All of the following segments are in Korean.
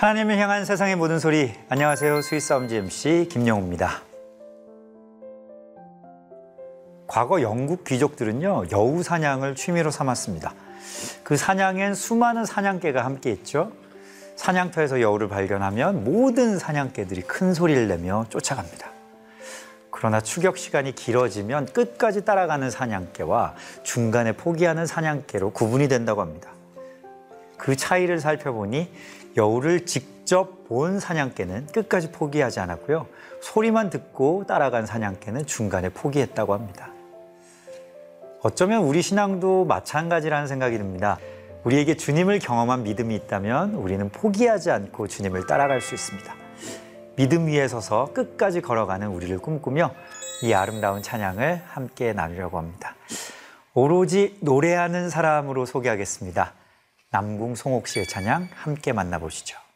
하나님을 향한 세상의 모든 소리. 안녕하세요. 스위스 엄지 MC 김영우입니다. 과거 영국 귀족들은요, 여우 사냥을 취미로 삼았습니다. 그 사냥엔 수많은 사냥개가 함께했죠. 사냥터에서 여우를 발견하면 모든 사냥개들이 큰 소리를 내며 쫓아갑니다. 그러나 추격 시간이 길어지면 끝까지 따라가는 사냥개와 중간에 포기하는 사냥개로 구분이 된다고 합니다. 그 차이를 살펴보니 여우를 직접 본 사냥개는 끝까지 포기하지 않았고요. 소리만 듣고 따라간 사냥개는 중간에 포기했다고 합니다. 어쩌면 우리 신앙도 마찬가지라는 생각이 듭니다. 우리에게 주님을 경험한 믿음이 있다면 우리는 포기하지 않고 주님을 따라갈 수 있습니다. 믿음 위에 서서 끝까지 걸어가는 우리를 꿈꾸며 이 아름다운 찬양을 함께 나누려고 합니다. 오로지 노래하는 사람으로 소개하겠습니다. 남궁 송옥 씨의 찬양 함께 만나보시죠.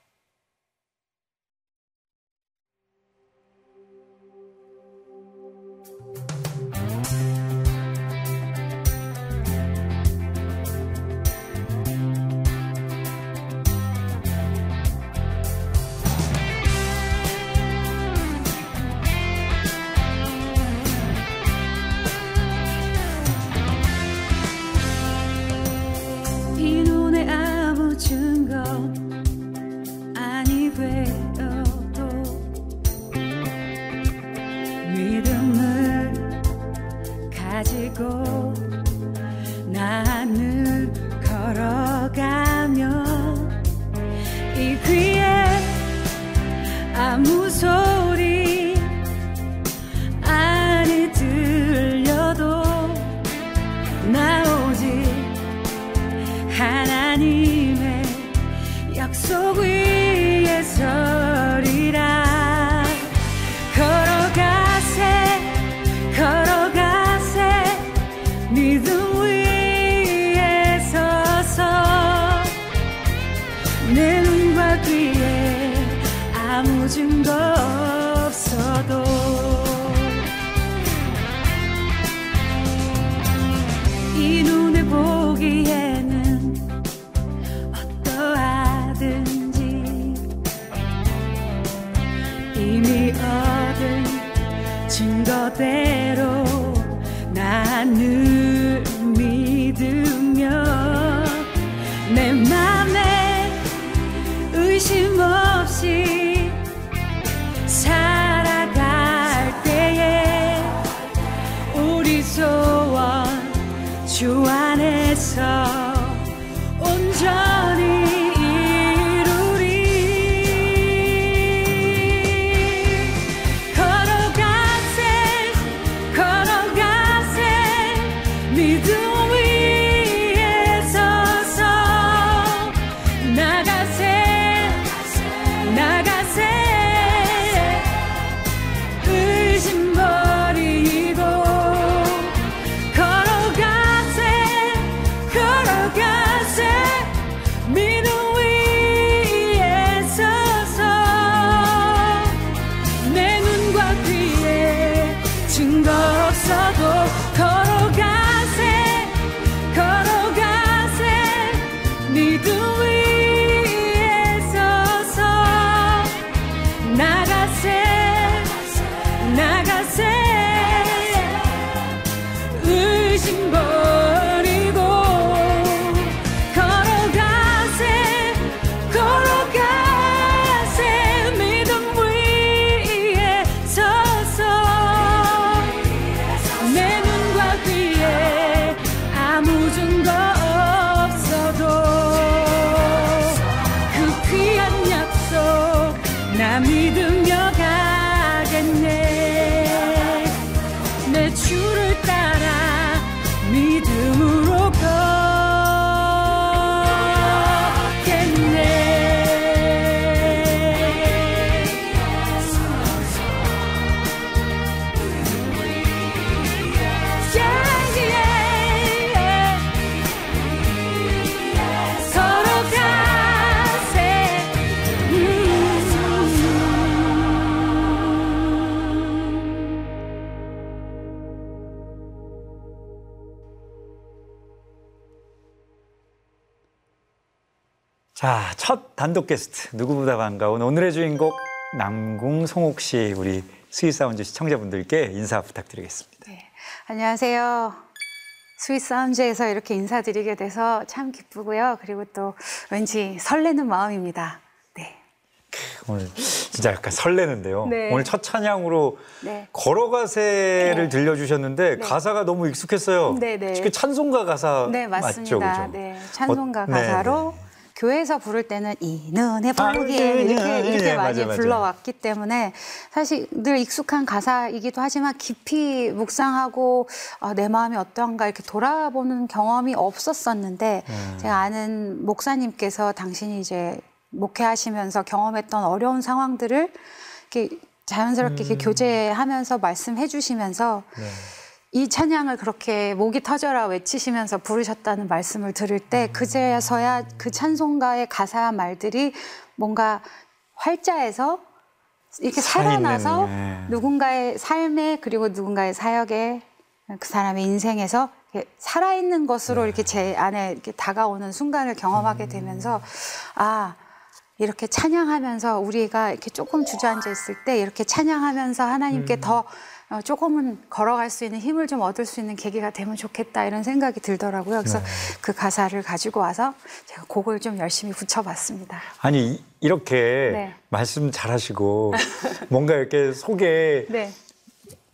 귀에 아무 증거 없어도. 이 눈에 보기에는 어떠하든지 이미 얻은 증거대로 나늘 자, 첫 단독 게스트 누구보다 반가운 오늘의 주인공 남궁 송옥 씨 우리 Sweet Sound 시청자분들께 인사 부탁드리겠습니다. 네, 안녕하세요. 스윗사운즈에서 이렇게 인사드리게 돼서 참 기쁘고요. 그리고 또 왠지 설레는 마음입니다. 네. 오늘 진짜 약간 설레는데요. 네. 오늘 첫 찬양으로 네. 걸어가세를 네. 들려주셨는데 네. 가사가 너무 익숙했어요. 네, 네. 그 찬송가 가사 네, 맞죠, 맞습니다. 그죠? 네, 찬송가 어, 네, 가사로 네. 교회에서 부를 때는 이 눈에 아, 보기에 네, 이렇게, 네, 이렇게 네, 많이 맞아요. 불러왔기 때문에 사실 늘 익숙한 가사이기도 하지만 깊이 묵상하고 아, 내 마음이 어떠한가 이렇게 돌아보는 경험이 없었었는데 음. 제가 아는 목사님께서 당신이 이제 목회하시면서 경험했던 어려운 상황들을 이렇게 자연스럽게 이렇게 교제하면서 말씀해 주시면서 음. 네. 이 찬양을 그렇게 목이 터져라 외치시면서 부르셨다는 말씀을 들을 때 그제서야 그 찬송가의 가사 말들이 뭔가 활자에서 이렇게 살아나서 네. 누군가의 삶에 그리고 누군가의 사역에 그 사람의 인생에서 살아있는 것으로 네. 이렇게 제 안에 이렇게 다가오는 순간을 경험하게 되면서 아 이렇게 찬양하면서 우리가 이렇게 조금 주저앉아 있을 때 이렇게 찬양하면서 하나님께 더 어, 조금은 걸어갈 수 있는 힘을 좀 얻을 수 있는 계기가 되면 좋겠다 이런 생각이 들더라고요. 그래서 그 가사를 가지고 와서 제가 곡을 좀 열심히 붙여봤습니다. 아니 이- 이렇게 네. 말씀 잘하시고 뭔가 이렇게 속에 네.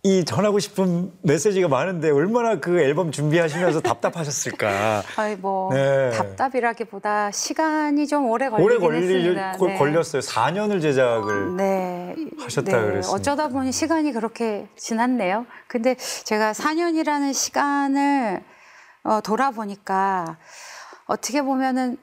이 전하고 싶은 메시지가 많은데 얼마나 그 앨범 준비하시면서 답답하셨을까. 아이 뭐 네. 답답이라기보다 시간이 좀 오래 오래 걸리긴 걸리, 했습니다. 걸- 네. 걸렸어요. 4년을 제작을. 네. 하셨다 그랬으니까. 어쩌다 보니 시간이 그렇게 지났네요. 근데 제가 4년이라는 시간을 어, 돌아보니까 어떻게 보면은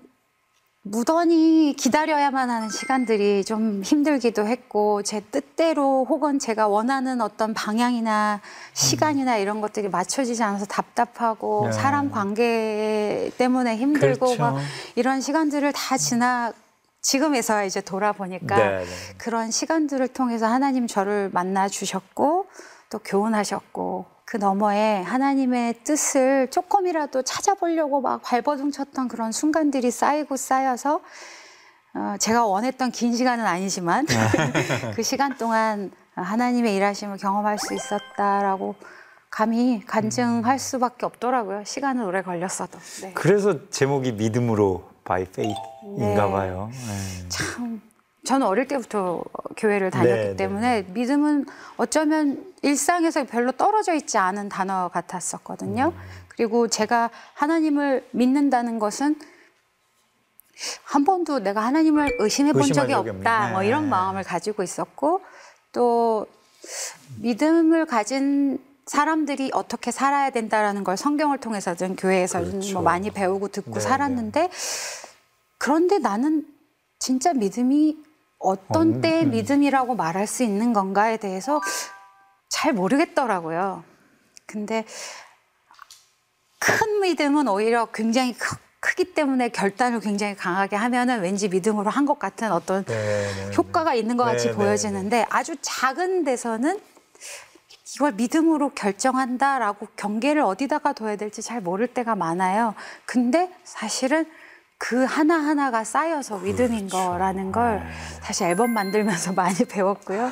무던히 기다려야만 하는 시간들이 좀 힘들기도 했고 제 뜻대로 혹은 제가 원하는 어떤 방향이나 시간이나 이런 것들이 맞춰지지 않아서 답답하고 네. 사람 관계 때문에 힘들고 그렇죠. 막 이런 시간들을 다 지나 지금에서야 이제 돌아보니까 네, 네. 그런 시간들을 통해서 하나님 저를 만나 주셨고 또 교훈하셨고 그 너머에 하나님의 뜻을 조금이라도 찾아보려고 막 발버둥 쳤던 그런 순간들이 쌓이고 쌓여서 어, 제가 원했던 긴 시간은 아니지만 그 시간 동안 하나님의 일하심을 경험할 수 있었다라고 감히 간증할 수밖에 없더라고요. 시간은 오래 걸렸어도. 네. 그래서 제목이 믿음으로 by faith인가 네. 봐요. 네. 참 저는 어릴 때부터 교회를 다녔기 네, 네, 때문에 믿음은 어쩌면 일상에서 별로 떨어져 있지 않은 단어 같았었거든요. 음. 그리고 제가 하나님을 믿는다는 것은 한 번도 내가 하나님을 의심해 본 적이 없다. 없네. 뭐 네. 이런 마음을 가지고 있었고 또 믿음을 가진 사람들이 어떻게 살아야 된다라는 걸 성경을 통해서든 교회에서든 그렇죠. 뭐 많이 배우고 듣고 네, 살았는데 그런데 나는 진짜 믿음이 어떤 음, 때의 음. 믿음이라고 말할 수 있는 건가에 대해서 잘 모르겠더라고요. 근데 큰 믿음은 오히려 굉장히 크, 크기 때문에 결단을 굉장히 강하게 하면은 왠지 믿음으로 한 것 같은 어떤 네, 네, 효과가 있는 것 같이 네, 네, 보여지는데 아주 작은 데서는 이걸 믿음으로 결정한다라고 경계를 어디다가 둬야 될지 잘 모를 때가 많아요. 근데 사실은 그 하나하나가 쌓여서 믿음인 그렇죠. 거라는 걸 네. 사실 앨범 만들면서 많이 배웠고요.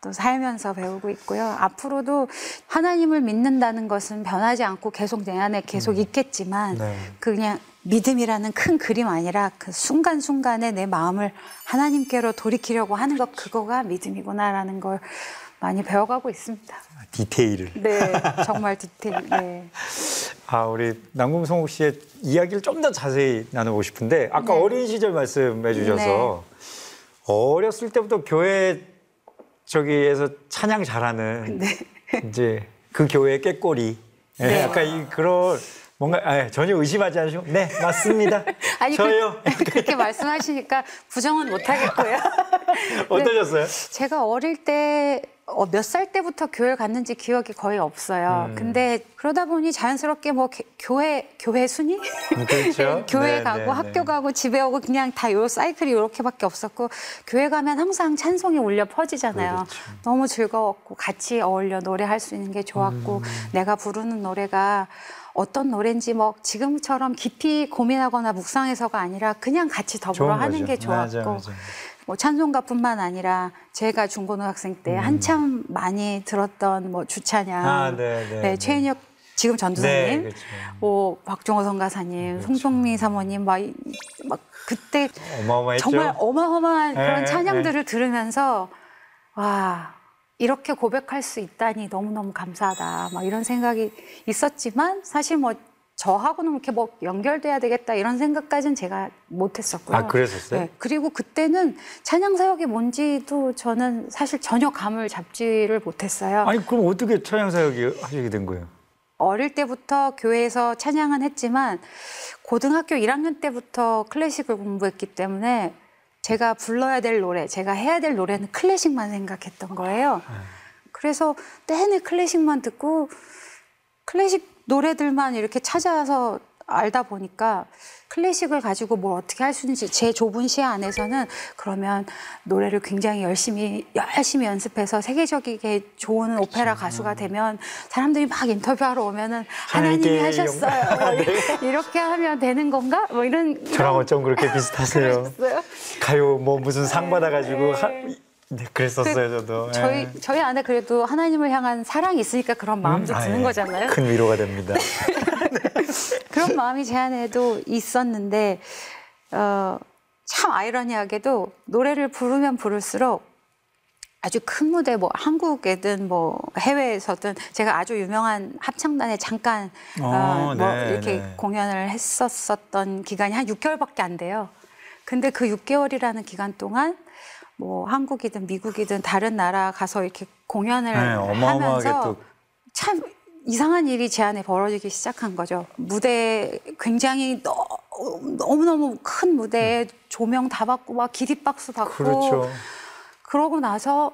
또 살면서 배우고 있고요. 앞으로도 하나님을 믿는다는 것은 변하지 않고 계속 내 안에 계속 있겠지만 네. 그냥 믿음이라는 큰 그림 아니라 그 순간순간에 내 마음을 하나님께로 돌이키려고 하는 것 그거가 믿음이구나라는 걸 많이 배워가고 있습니다. 디테일을. 네, 정말 디테일. 네. 아, 우리 남궁성욱 씨의 이야기를 좀 더 자세히 나눠보고 싶은데 아까 네. 어린 시절 말씀해 주셔서 어렸을 때부터 교회 저기에서 찬양 잘하는 이제 그 교회의 꾀꼬리 예, 네. 약간 이 그런 뭔가 아, 전혀 의심하지 않으시고 네 맞습니다 아니 저요 그, 그렇게 말씀하시니까 부정은 못 하겠고요. 어떠셨어요? 제가 어릴 때 어, 몇 살 때부터 교회를 갔는지 기억이 거의 없어요. 음. 근데 그러다 보니 자연스럽게 뭐 개- 교회 교회 순위 그렇죠. 교회 네, 가고 네, 학교 네. 가고 집에 오고 그냥 다 요 사이클이 이렇게밖에 없었고 교회 가면 항상 찬송이 울려 퍼지잖아요. 그렇죠. 너무 즐거웠고 같이 어울려 노래할 수 있는 게 좋았고 음. 내가 부르는 노래가 어떤 노래인지 뭐 지금처럼 깊이 고민하거나 묵상해서가 아니라 그냥 같이 더불어 하는 게 좋았고 맞아, 맞아. 뭐 찬송가뿐만 아니라 제가 중고등학생 때 한참 많이 들었던 뭐 주찬양, 음. 아, 네, 네, 네. 최인혁 지금 전도사님, 네, 그렇죠. 뭐 박종호 선가사님, 송종미 사모님 막, 이- 막 그때 어마어마했죠. 정말 어마어마한 네, 그런 네, 찬양들을 들으면서 와 이렇게 고백할 수 있다니 너무너무 감사하다 막 이런 생각이 있었지만 사실 뭐 저하고는 이렇게 뭐 연결돼야 되겠다 이런 생각까지는 제가 못했었고요. 아, 그랬었어요? 네, 그리고 그때는 찬양 사역이 뭔지도 저는 사실 전혀 감을 잡지를 못했어요. 아니 그럼 어떻게 찬양 사역이 하시게 된 거예요? 어릴 때부터 교회에서 찬양은 했지만 고등학교 1학년 때부터 클래식을 공부했기 때문에 제가 불러야 될 노래, 제가 해야 될 노래는 클래식만 생각했던 거예요. 그래서 내내 클래식만 듣고 클래식 노래들만 이렇게 찾아서 알다 보니까 클래식을 가지고 뭘 어떻게 할 수 있는지 제 좁은 시야 안에서는 그러면 노래를 굉장히 열심히 열심히 연습해서 세계적이게 좋은 오페라 가수가 되면 사람들이 막 인터뷰하러 오면은 하나님이 하나님께 하셨어요. 뭐 이렇게 하면 되는 건가? 뭐 이런 저랑 어쩜 그렇게 비슷하세요? 가요 뭐 무슨 상 받아가지고 하, 네, 그랬었어요 저도. 예. 저희 저희 안에 그래도 하나님을 향한 사랑이 있으니까 그런 마음도 음, 아, 드는 예. 거잖아요. 큰 위로가 됩니다. 그런 마음이 제 안에도 있었는데 어, 참 아이러니하게도 노래를 부르면 부를수록 아주 큰 무대 뭐 한국에든 뭐 해외에서든 제가 아주 유명한 합창단에 잠깐 어, 어, 뭐 네, 이렇게 네. 공연을 했었었던 기간이 한 6개월밖에 안 돼요. 근데 그 6개월이라는 기간 동안 뭐 한국이든 미국이든 다른 나라 가서 이렇게 공연을 네, 하면서 또참 이상한 일이 제 안에 벌어지기 시작한 거죠. 무대 굉장히 너, 너무 너무 큰 무대에 조명 다 받고 막 기립박수 받고 그렇죠. 그러고 나서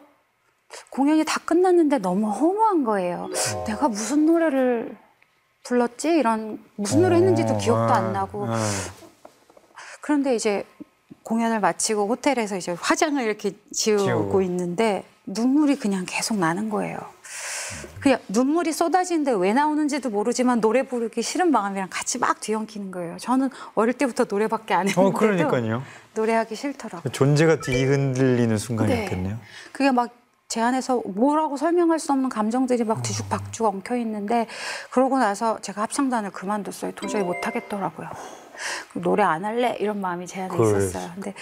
공연이 다 끝났는데 너무 허무한 거예요. 어. 내가 무슨 노래를 불렀지? 이런 무슨 노래 했는지도 어, 기억도 예, 안 나고 예. 그런데 이제 공연을 마치고 호텔에서 이제 화장을 이렇게 지우고, 지우고. 있는데 눈물이 그냥 계속 나는 거예요. 그냥 눈물이 쏟아지는데 왜 나오는지도 모르지만 노래 부르기 싫은 마음이랑 같이 막 뒤엉키는 거예요. 저는 어릴 때부터 노래밖에 안어 했는데도 그러니까요. 노래하기 싫더라고요. 존재가 뒤흔들리는 순간이었겠네요. 그게 막 제 안에서 뭐라고 설명할 수 없는 감정들이 막 뒤죽박죽 엉켜 있는데 그러고 나서 제가 합창단을 그만뒀어요. 도저히 못 하겠더라고요. 그 노래 안 할래 이런 마음이 제 안에 그래. 있었어요. 근데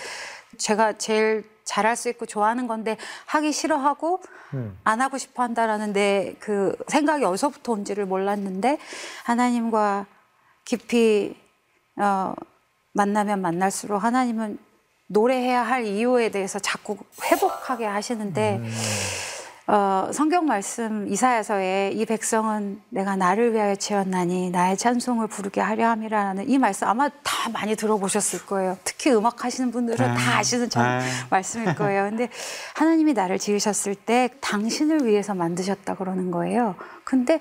제가 제일 잘할 수 있고 좋아하는 건데 하기 싫어하고 음. 안 하고 싶어 한다라는 내 그 생각이 어디서부터 온지를 몰랐는데 하나님과 깊이 어, 만나면 만날수록 하나님은 노래해야 할 이유에 대해서 자꾸 회복하게 하시는데 어, 성경 말씀 이사야서에 이 백성은 내가 나를 위하여 지었나니 나의 찬송을 부르게 하려 함이라는 이 말씀 아마 다 많이 들어보셨을 거예요. 특히 음악 하시는 분들은 네. 다 아시는 전 네. 말씀일 거예요. 근데 하나님이 나를 지으셨을 때 당신을 위해서 만드셨다 그러는 거예요. 근데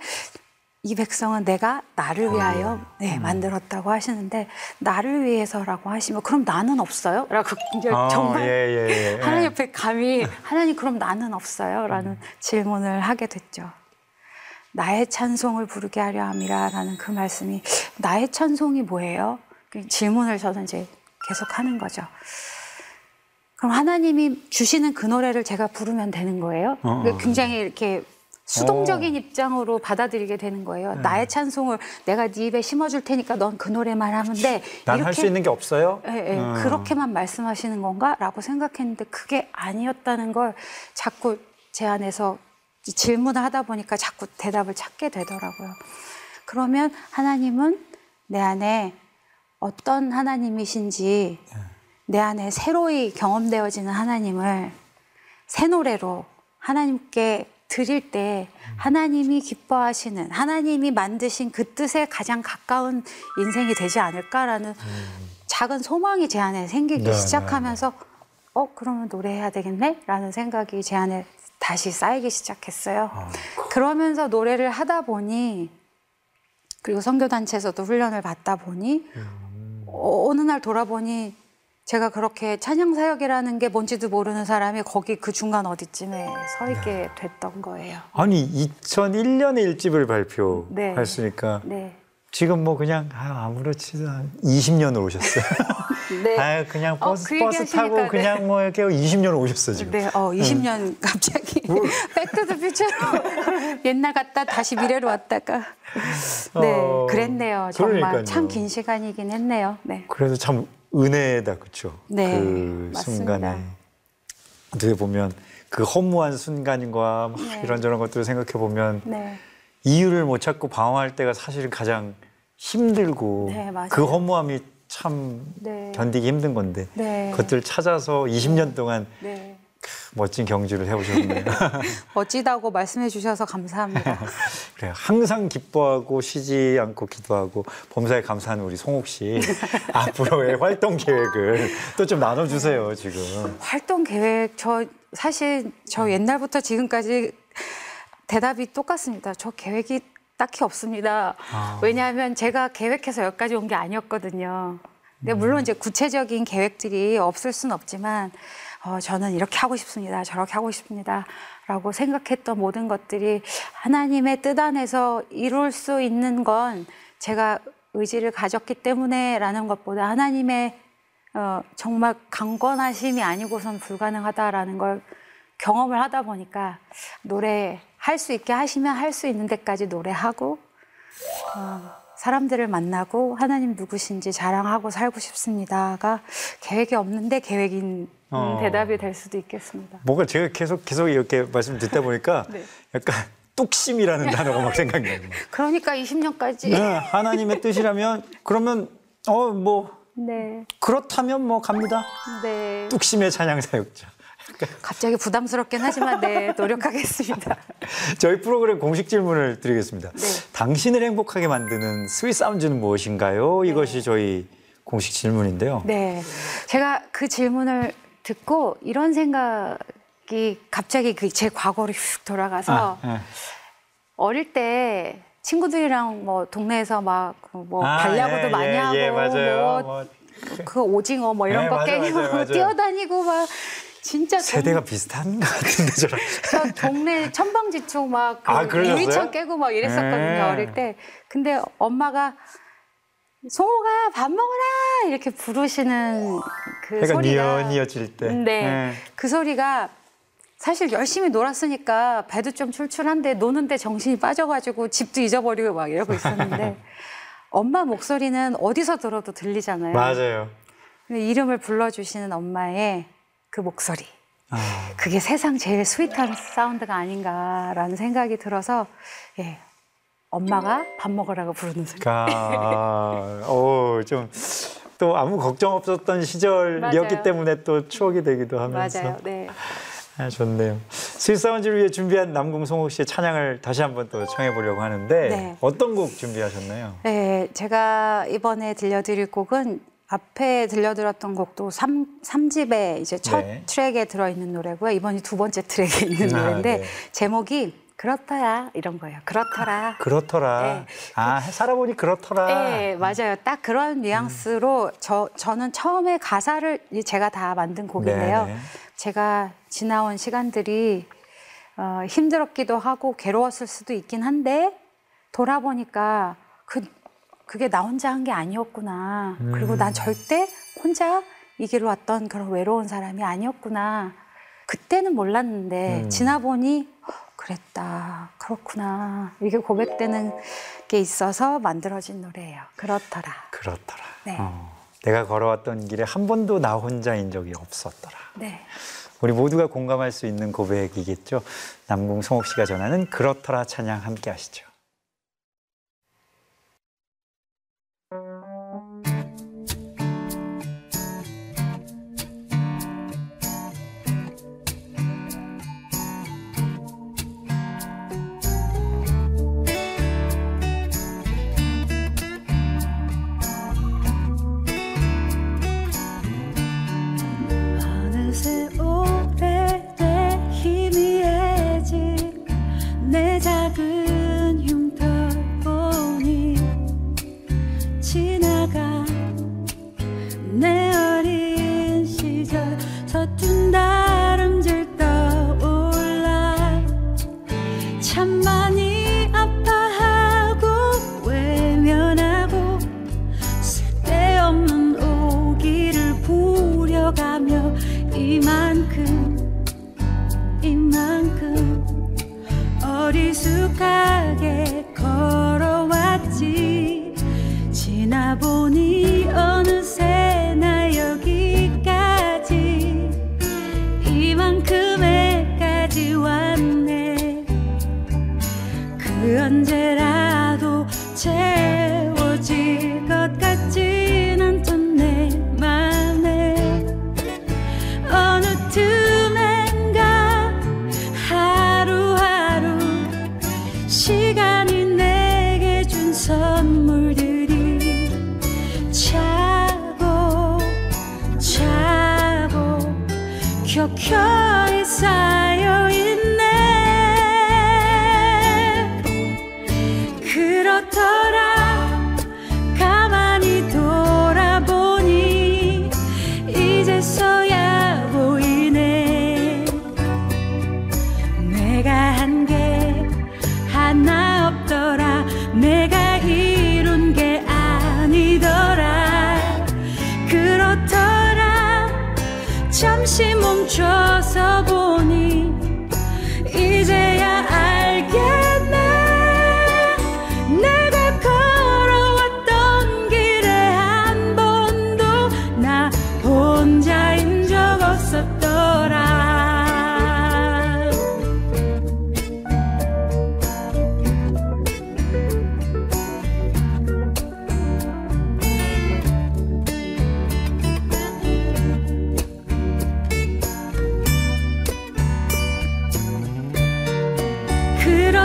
이 백성은 내가 나를 위하여 음. 네, 만들었다고 하시는데 나를 위해서라고 하시면 그럼 나는 없어요? 라고 이제 아, 정말 예, 예, 예. 하나님 옆에 감히 하나님 그럼 나는 없어요? 라는 질문을 하게 됐죠. 나의 찬송을 부르게 하려 함이라 라는 그 말씀이 나의 찬송이 뭐예요? 그 질문을 저는 이제 계속 하는 거죠. 그럼 하나님이 주시는 그 노래를 제가 부르면 되는 거예요? 어, 어. 그러니까 굉장히 이렇게 수동적인 입장으로 받아들이게 되는 거예요. 네. 나의 찬송을 내가 네 입에 심어줄 테니까 넌 그 노래만 하면 돼. 난 할 수 있는 게 없어요. 예, 예. 음. 그렇게만 말씀하시는 건가라고 생각했는데 그게 아니었다는 걸 자꾸 제 안에서 질문을 하다 보니까 자꾸 대답을 찾게 되더라고요. 그러면 하나님은 내 안에 어떤 하나님이신지 내 안에 새로이 경험되어지는 하나님을 새 노래로 하나님께 드릴 때 하나님이 기뻐하시는 하나님이 만드신 그 뜻에 가장 가까운 인생이 되지 않을까라는 작은 소망이 제 안에 생기기 네, 시작하면서 어 그러면 노래해야 되겠네 라는 생각이 제 안에 다시 쌓이기 시작했어요. 아, 그러면서 노래를 하다 보니 그리고 선교단체에서도 훈련을 받다 보니 어, 어느 날 돌아보니 제가 그렇게 찬양 사역이라는 게 뭔지도 모르는 사람이 거기 그 중간 어디쯤에 서 있게 됐던 거예요. 아니 2001년에 일집을 발표했으니까 네. 지금 뭐 그냥 아, 아무렇지도 않 20년을 오셨어요. 네. 아 그냥 어, 버스 그 버스 타고 네. 그냥 뭐 이렇게 20년 오셨어 지금. 네, 어, 20년 갑자기 뭐. 백투더퓨처로 옛날 갔다 다시 미래로 왔다가 네, 어, 그랬네요. 정말. 참 긴 시간이긴 했네요. 네. 그래서 참 은혜다 그렇죠. 네, 그 맞습니다. 순간에 어떻게 보면 그 허무한 순간과 막 네. 이런저런 것들을 생각해 보면 네. 이유를 못 찾고 방황할 때가 사실은 가장 힘들고 네. 그 허무함이 참 네. 견디기 힘든 건데 네. 그것들 찾아서 20년 동안 네. 멋진 경주를 해오셨네요. 멋지다고 말씀해 주셔서 감사합니다. 그래요. 항상 기뻐하고 쉬지 않고 기도하고 범사에 감사하는 우리 송옥 씨 앞으로의 활동 계획을 또 좀 나눠주세요 지금. 활동 계획 저 사실 저 옛날부터 지금까지 대답이 똑같습니다. 저 계획이 딱히 없습니다. 아. 왜냐하면 제가 계획해서 여기까지 온 게 아니었거든요. 근데 물론 이제 구체적인 계획들이 없을 수는 없지만 어, 저는 이렇게 하고 싶습니다. 저렇게 하고 싶습니다. 라고 생각했던 모든 것들이 하나님의 뜻 안에서 이룰 수 있는 건 제가 의지를 가졌기 때문에 라는 것보다 하나님의 어, 정말 강권하심이 아니고선 불가능하다라는 걸 경험을 하다 보니까 노래 할 수 있게 하시면 할 수 있는 데까지 노래하고 어, 사람들을 만나고 하나님 누구신지 자랑하고 살고 싶습니다가 계획이 없는데 계획인 어. 대답이 될 수도 있겠습니다. 뭔가 제가 계속 계속 이렇게 말씀 듣다 보니까 네. 약간 뚝심이라는 단어가 막 생각이 나요. 그러니까 20년까지 네, 하나님의 뜻이라면 그러면 어 뭐 네, 그렇다면 뭐 갑니다. 네. 뚝심의 찬양 사역자. 갑자기 부담스럽긴 하지만 네 노력하겠습니다. 저희 프로그램 공식 질문을 드리겠습니다. 네. 당신을 행복하게 만드는 sweet sound는 무엇인가요? 이것이 저희 공식 질문인데요. 네. 제가 그 질문을 듣고 이런 생각이 갑자기 그 제 과거로 휙 돌아가서 아, 예. 어릴 때 친구들이랑 뭐 동네에서 막뭐 아, 발야구도 예, 많이 예, 하고 예. 뭐 뭐 그 오징어 뭐 이런 네, 거 맞아요, 깨고 맞아요, 맞아요. 뛰어다니고 막 진짜 세대가 비슷한 것 같은데 저랑. 저 동네 천방지축 막그 아? 유리창 깨고 막 이랬었거든요 네. 어릴 때. 근데 엄마가 송호가 밥 먹어라 이렇게 부르시는 그 소리가 니어니어질 때. 네. 예. 그 소리가 사실 열심히 놀았으니까 배도 좀 출출한데 노는데 정신이 빠져가지고 집도 잊어버리고 막 이러고 있었는데 엄마 목소리는 어디서 들어도 들리잖아요. 맞아요. 이름을 불러주시는 엄마의 그 목소리. 아, 그게 세상 제일 sweet한 사운드가 아닌가라는 생각이 들어서 예 엄마가 밥 먹으라고 부르는 소리. 가, 어, 좀. 또 아무 걱정 없었던 시절이었기 맞아요. 때문에 또 추억이 되기도 하면서 맞아요. 네. 아, 좋네요. Sweet Sound를 위해 준비한 남궁 송옥 씨의 찬양을 다시 한번 또 청해 보려고 하는데 네. 어떤 곡 준비하셨나요? 네, 제가 이번에 들려드릴 곡은 앞에 들려드렸던 곡도 삼삼집의 이제 첫 네. 트랙에 들어있는 노래고요. 이번이 두 번째 트랙에 있는 아, 노래인데 네. 제목이 그렇더라 이런 거예요. 그렇더라. 그렇더라. 네. 아, 살아보니 그렇더라. 네, 맞아요. 딱 그런 뉘앙스로 저 저는 처음에 가사를 제가 다 만든 곡인데요. 네. 제가 지나온 시간들이 어, 힘들었기도 하고 괴로웠을 수도 있긴 한데 돌아보니까 그 그게 나 혼자 한 게 아니었구나. 그리고 난 절대 혼자 이 길을 왔던 그런 외로운 사람이 아니었구나. 그때는 몰랐는데 음. 지나 보니 어, 그랬다. 그렇구나. 이게 고백되는 게 있어서 만들어진 노래예요. 그렇더라. 그렇더라. 네. 어, 내가 걸어왔던 길에 한 번도 나 혼자인 적이 없었더라. 네. 우리 모두가 공감할 수 있는 고백이겠죠. 남궁 송옥 씨가 전하는 그렇더라 찬양 함께 하시죠.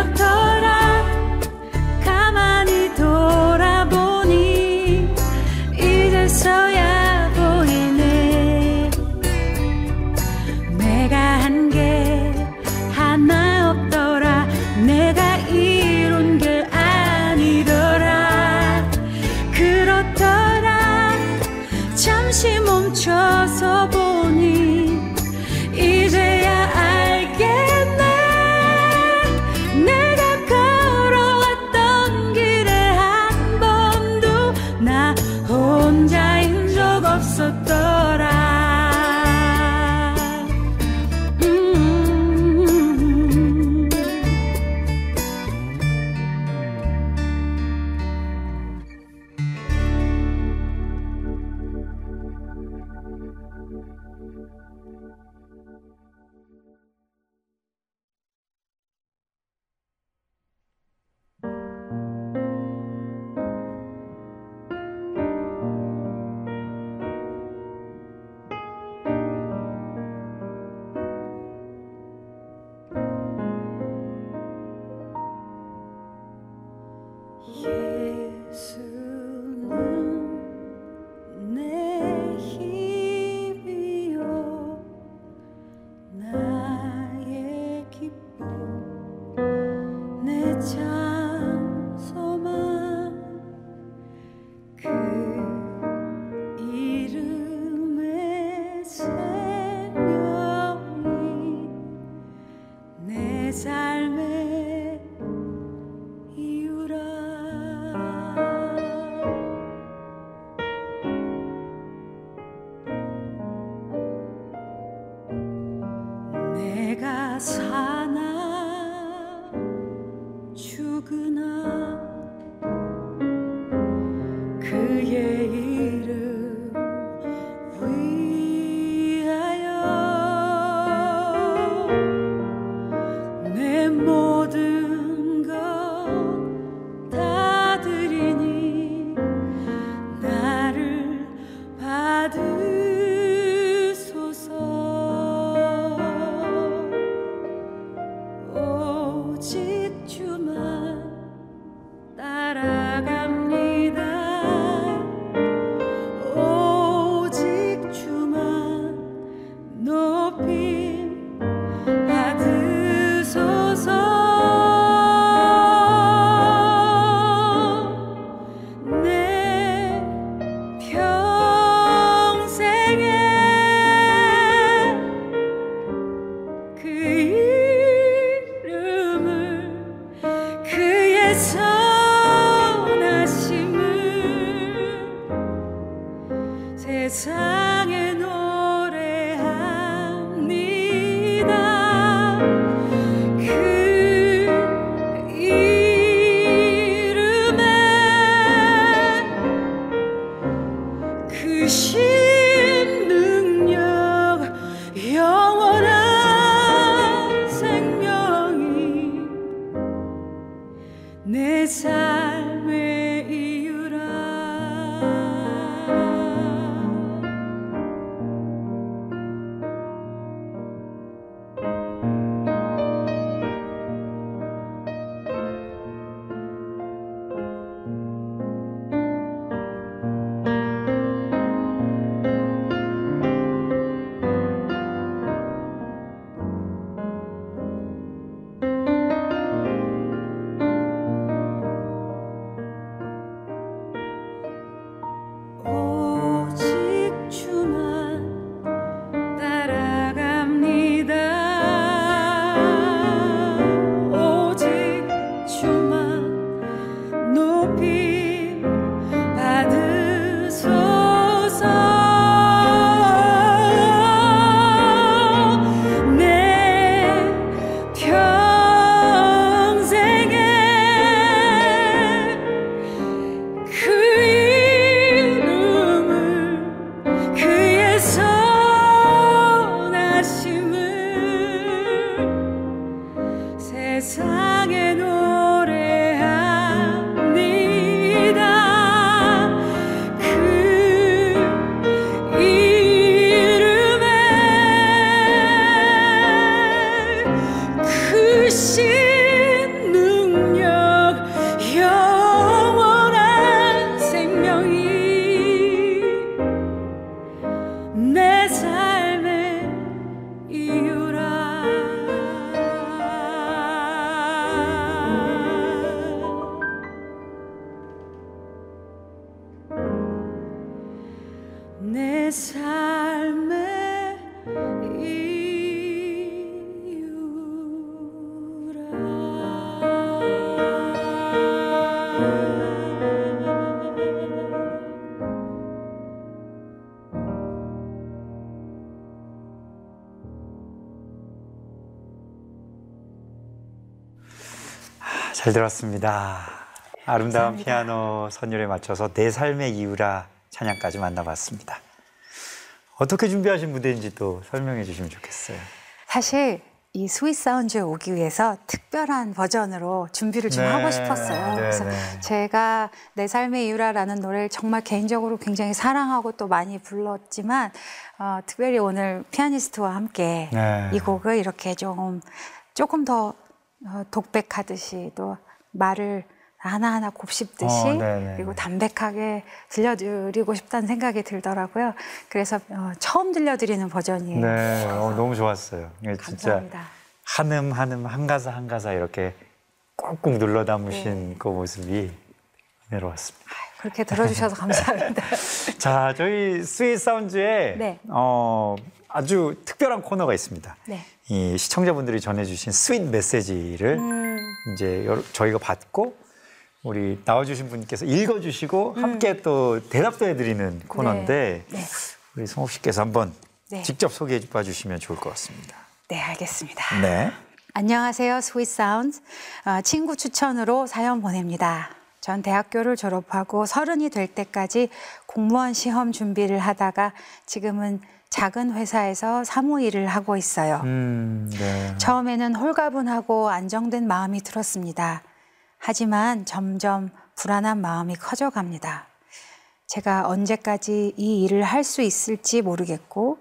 그렇 오직 주만 따라 잘 들었습니다. 아름다운 감사합니다. 피아노 선율에 맞춰서 내 삶의 이유라 찬양까지 만나봤습니다. 어떻게 준비하신 무대인지 또 설명해 주시면 좋겠어요. 사실 이 스윗 사운즈에 오기 위해서 특별한 버전으로 준비를 좀 네, 하고 싶었어요. 네, 그래서 네. 제가 내 삶의 이유라라는 노래를 정말 개인적으로 굉장히 사랑하고 또 많이 불렀지만 어, 특별히 오늘 피아니스트와 함께 네. 이 곡을 이렇게 좀 조금 더 어, 독백하듯이 또 말을 하나하나 곱씹듯이 어, 네, 네, 그리고 네. 담백하게 들려드리고 싶다는 생각이 들더라고요. 그래서 어, 처음 들려드리는 버전이에요. 네, 어, 너무 좋았어요. 이게 진짜 감사합니다. 한 음 한 음 한 가사 한 가사 이렇게 꾹꾹 눌러 담으신 네. 그 모습이 은혜로웠습니다. 그렇게 들어주셔서 감사합니다. 자, 저희 스윗 사운즈에 네. 어, 아주 특별한 코너가 있습니다. 네. 이 시청자분들이 전해주신 sweet 메시지를 음, 이제 여러- 저희가 받고 우리 나와주신 분께서 읽어주시고 함께 또 대답도 해드리는 코너인데 음. 네. 우리 송옥 씨께서 한번 네. 직접 소개해 봐주시면 좋을 것 같습니다. 네, 알겠습니다. 네. 안녕하세요, Sweet Sound. 어, 친구 추천으로 사연 보냅니다. 전 대학교를 졸업하고 서른이 될 때까지 공무원 시험 준비를 하다가 지금은 작은 회사에서 사무 일을 하고 있어요. 음, 네. 처음에는 홀가분하고 안정된 마음이 들었습니다. 하지만 점점 불안한 마음이 커져갑니다. 제가 언제까지 이 일을 할 수 있을지 모르겠고,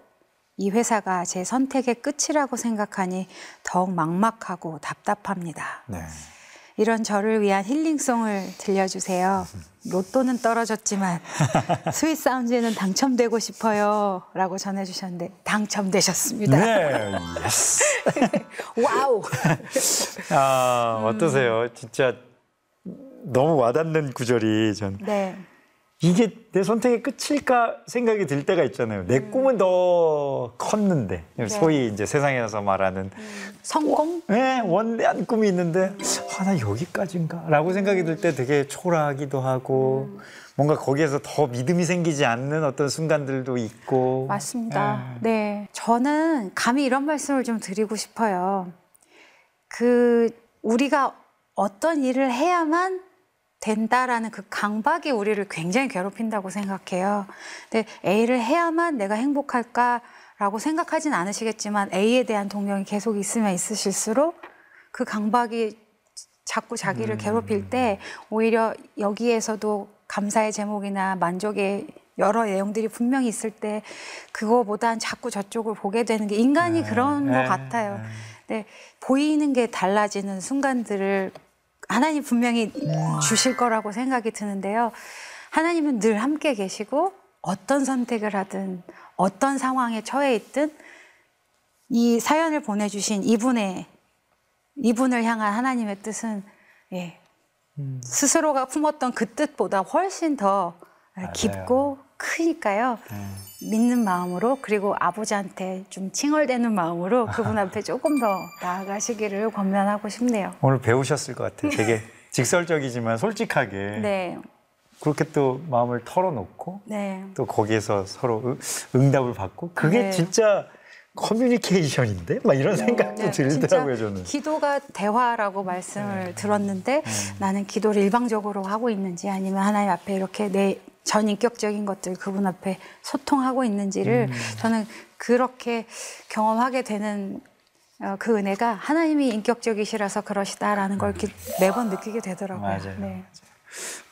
이 회사가 제 선택의 끝이라고 생각하니 더욱 막막하고 답답합니다. 네. 이런 저를 위한 힐링송을 들려주세요. 로또는 떨어졌지만 Sweet Sound에는 당첨되고 싶어요. 라고 전해주셨는데 당첨되셨습니다. 네. Yes. Wow! 아, 음. 어떠세요? 진짜 너무 와닿는 구절이 전 네. 이게 내 선택의 끝일까 생각이 들 때가 있잖아요. 내 음. 꿈은 더 컸는데 네. 소위 이제 세상에서 말하는 성공? 네, 원대한 꿈이 있는데 아, 나 여기까지인가라고 생각이 들 때 되게 초라하기도 하고 뭔가 거기에서 더 믿음이 생기지 않는 어떤 순간들도 있고 맞습니다. 네. 저는 감히 이런 말씀을 좀 드리고 싶어요. 그, 우리가 어떤 일을 해야만 된다라는 그 강박이 우리를 굉장히 괴롭힌다고 생각해요. 근데 A를 해야만 내가 행복할까 라고 생각하진 않으시겠지만 A에 대한 동경이 계속 있으면 있으실수록 그 강박이 자꾸 자기를 음. 괴롭힐 때 오히려 여기에서도 감사의 제목이나 만족의 여러 내용들이 분명히 있을 때 그거보단 자꾸 저쪽을 보게 되는 게 인간이 그런 네. 것 같아요. 네, 보이는 게 달라지는 순간들을 하나님 분명히 주실 거라고 생각이 드는데요. 하나님은 늘 함께 계시고 어떤 선택을 하든 어떤 상황에 처해 있든 이 사연을 보내주신 이분의 이분을 향한 하나님의 뜻은 예, 스스로가 품었던 그 뜻보다 훨씬 더 깊고 크니까요. 믿는 마음으로 그리고 아버지한테 좀 칭얼대는 마음으로 그분 앞에 조금 더 나아가시기를 권면하고 싶네요. 오늘 배우셨을 것 같아요. 되게 직설적이지만 솔직하게 네, 그렇게 또 마음을 털어놓고 네, 또 거기에서 서로 응- 응답을 받고 그게 네. 진짜 커뮤니케이션인데 막 이런 생각도 네, 들더라고요 저는. 기도가 대화라고 말씀을 들었는데 나는 기도를 일방적으로 하고 있는지 아니면 하나님 앞에 이렇게 내 전인격적인 것들 그분 앞에 소통하고 있는지를 저는 그렇게 경험하게 되는 어, 그 은혜가 하나님이 인격적이시라서 그러시다라는 걸 이렇게 매번 느끼게 되더라고요. 맞아요. 네.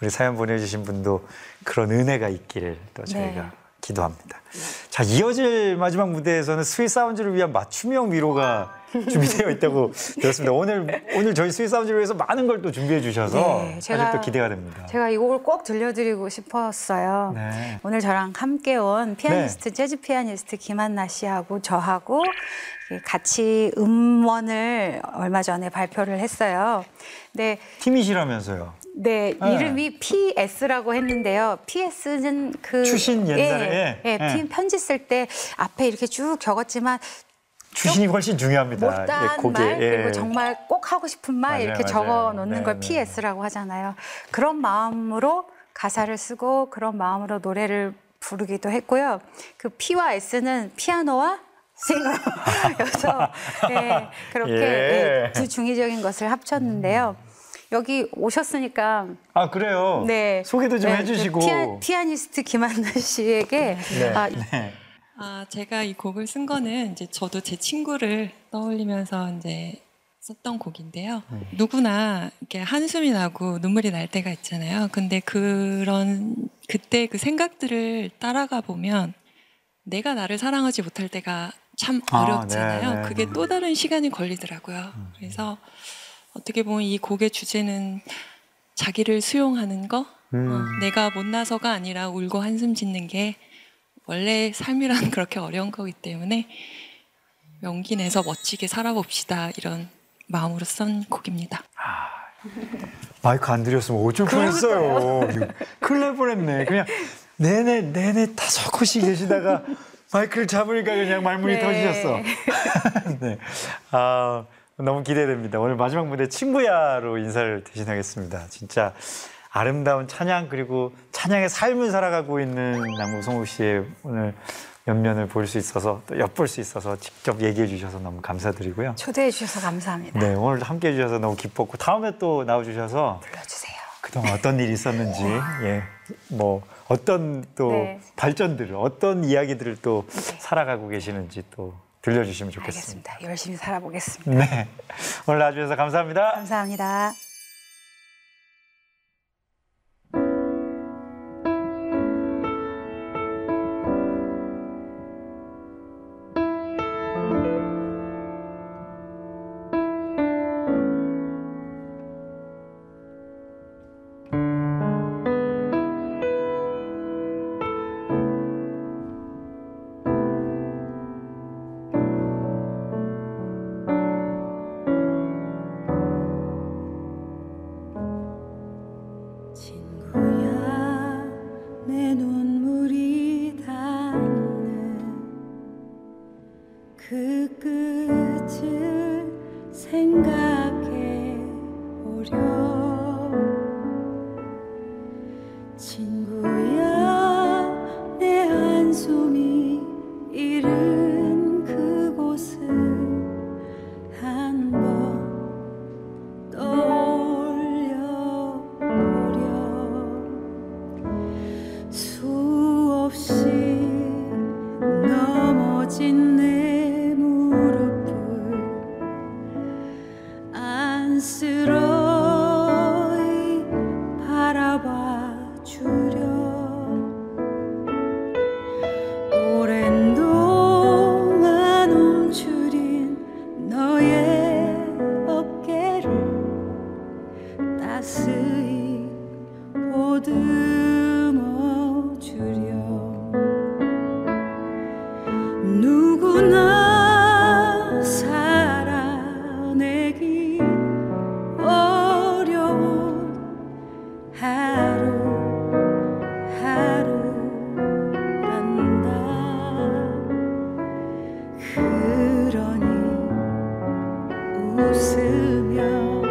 우리 사연 보내주신 분도 그런 은혜가 있기를 또 저희가 네. 기도합니다. 자 이어질 마지막 무대에서는 Sweet Sound를 위한 맞춤형 위로가 준비되어 있다고 들었습니다. 오늘 오늘 저희 Sweet Sound를 위해서 많은 걸 또 준비해 주셔서 네, 제가- 또 기대가 됩니다. 제가 이 곡을 꼭 들려드리고 싶었어요. 네. 오늘 저랑 함께 온 피아니스트, 재즈 피아니스트 김한나 씨하고 저하고 같이 음원을 얼마 전에 발표를 했어요. 네, 팀이시라면서요. 네, 네. 이름이 PS라고 했는데요. PS는 그 추신 옛날에? 예, 예, 예. 피- 편지 쓸 때 앞에 이렇게 쭉 적었지만 추신이 훨씬 중요합니다. 못다한 곡에, 말 예. 그리고 정말 꼭 하고 싶은 말 맞아요, 이렇게 맞아요. 적어 놓는 네, 걸 네. PS라고 하잖아요. 그런 마음으로 가사를 쓰고 그런 마음으로 노래를 부르기도 했고요. 그 P와 S는 피아노와 싱어여서 예, 그렇게 예. 예, 두 중의적인 것을 합쳤는데요. 여기 오셨으니까 아 그래요. 네 소개도 좀 네, 해주시고. 그 피아, 피아니스트 김한나 씨에게 네. 아, 네. 아, 제가 이 곡을 쓴 거는 이제 저도 제 친구를 떠올리면서 이제 썼던 곡인데요. 누구나 이렇게 한숨이 나고 눈물이 날 때가 있잖아요. 근데 그런 그때 그 생각들을 따라가 보면 내가 나를 사랑하지 못할 때가 참 아, 어렵잖아요. 네, 네, 그게 네. 또 다른 시간이 걸리더라고요. 그래서 어떻게 보면 이 곡의 주제는 자기를 수용하는 거, 음. 어, 내가 못나서가 아니라 울고 한숨 짓는 게 원래 삶이란 그렇게 어려운 거기 때문에 용기 내서 멋지게 살아봅시다 이런 마음으로 쓴 곡입니다. 마이크 안 드렸으면 어쩔 뻔했어요. 큰일 날 뻔했네. 그냥 내내 내내 다섯 곳이 계시다가 마이크를 잡으니까 그냥 말문이 네. 터지셨어. 네. 아 너무 기대됩니다. 오늘 마지막 무대 친구야로 인사를 대신하겠습니다. 진짜 아름다운 찬양 그리고 찬양의 삶을 살아가고 있는 남우성욱 씨의 오늘 면면을 볼 수 있어서 또 엿볼 수 있어서 직접 얘기해 주셔서 너무 감사드리고요. 초대해 주셔서 감사합니다. 네 오늘 함께 해 주셔서 너무 기뻤고 다음에 또 나와 주셔서 불러주세요. 그동안 어떤 일이 있었는지, 예, 뭐 어떤 또 네. 발전들을, 어떤 이야기들을 또 살아가고 계시는지 또 들려주시면 좋겠습니다. 알겠습니다. 열심히 살아보겠습니다. 네, 오늘 나와주셔서 감사합니다. 감사합니다. 그 끝을 생각해 보렴 웃으며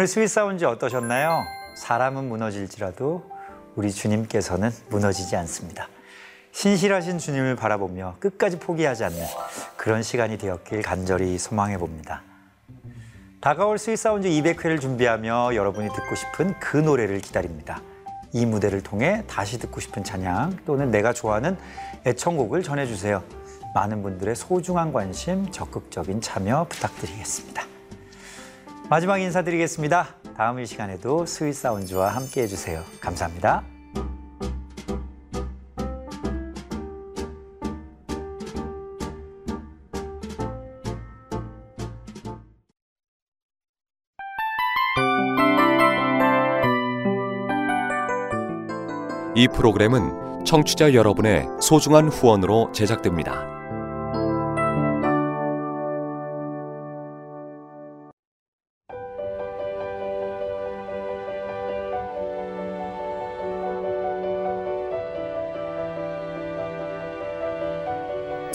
오늘 Sweet Sound 어떠셨나요? 사람은 무너질지라도 우리 주님께서는 무너지지 않습니다. 신실하신 주님을 바라보며 끝까지 포기하지 않는 그런 시간이 되었길 간절히 소망해 봅니다. 다가올 Sweet Sound 200회를 준비하며 여러분이 듣고 싶은 그 노래를 기다립니다. 이 무대를 통해 다시 듣고 싶은 찬양 또는 내가 좋아하는 애청곡을 전해주세요. 많은 분들의 소중한 관심, 적극적인 참여 부탁드리겠습니다. 마지막 인사드리겠습니다. 다음 이 시간에도 스윗 사운드와 함께 해주세요. 감사합니다. 이 프로그램은 청취자 여러분의 소중한 후원으로 제작됩니다.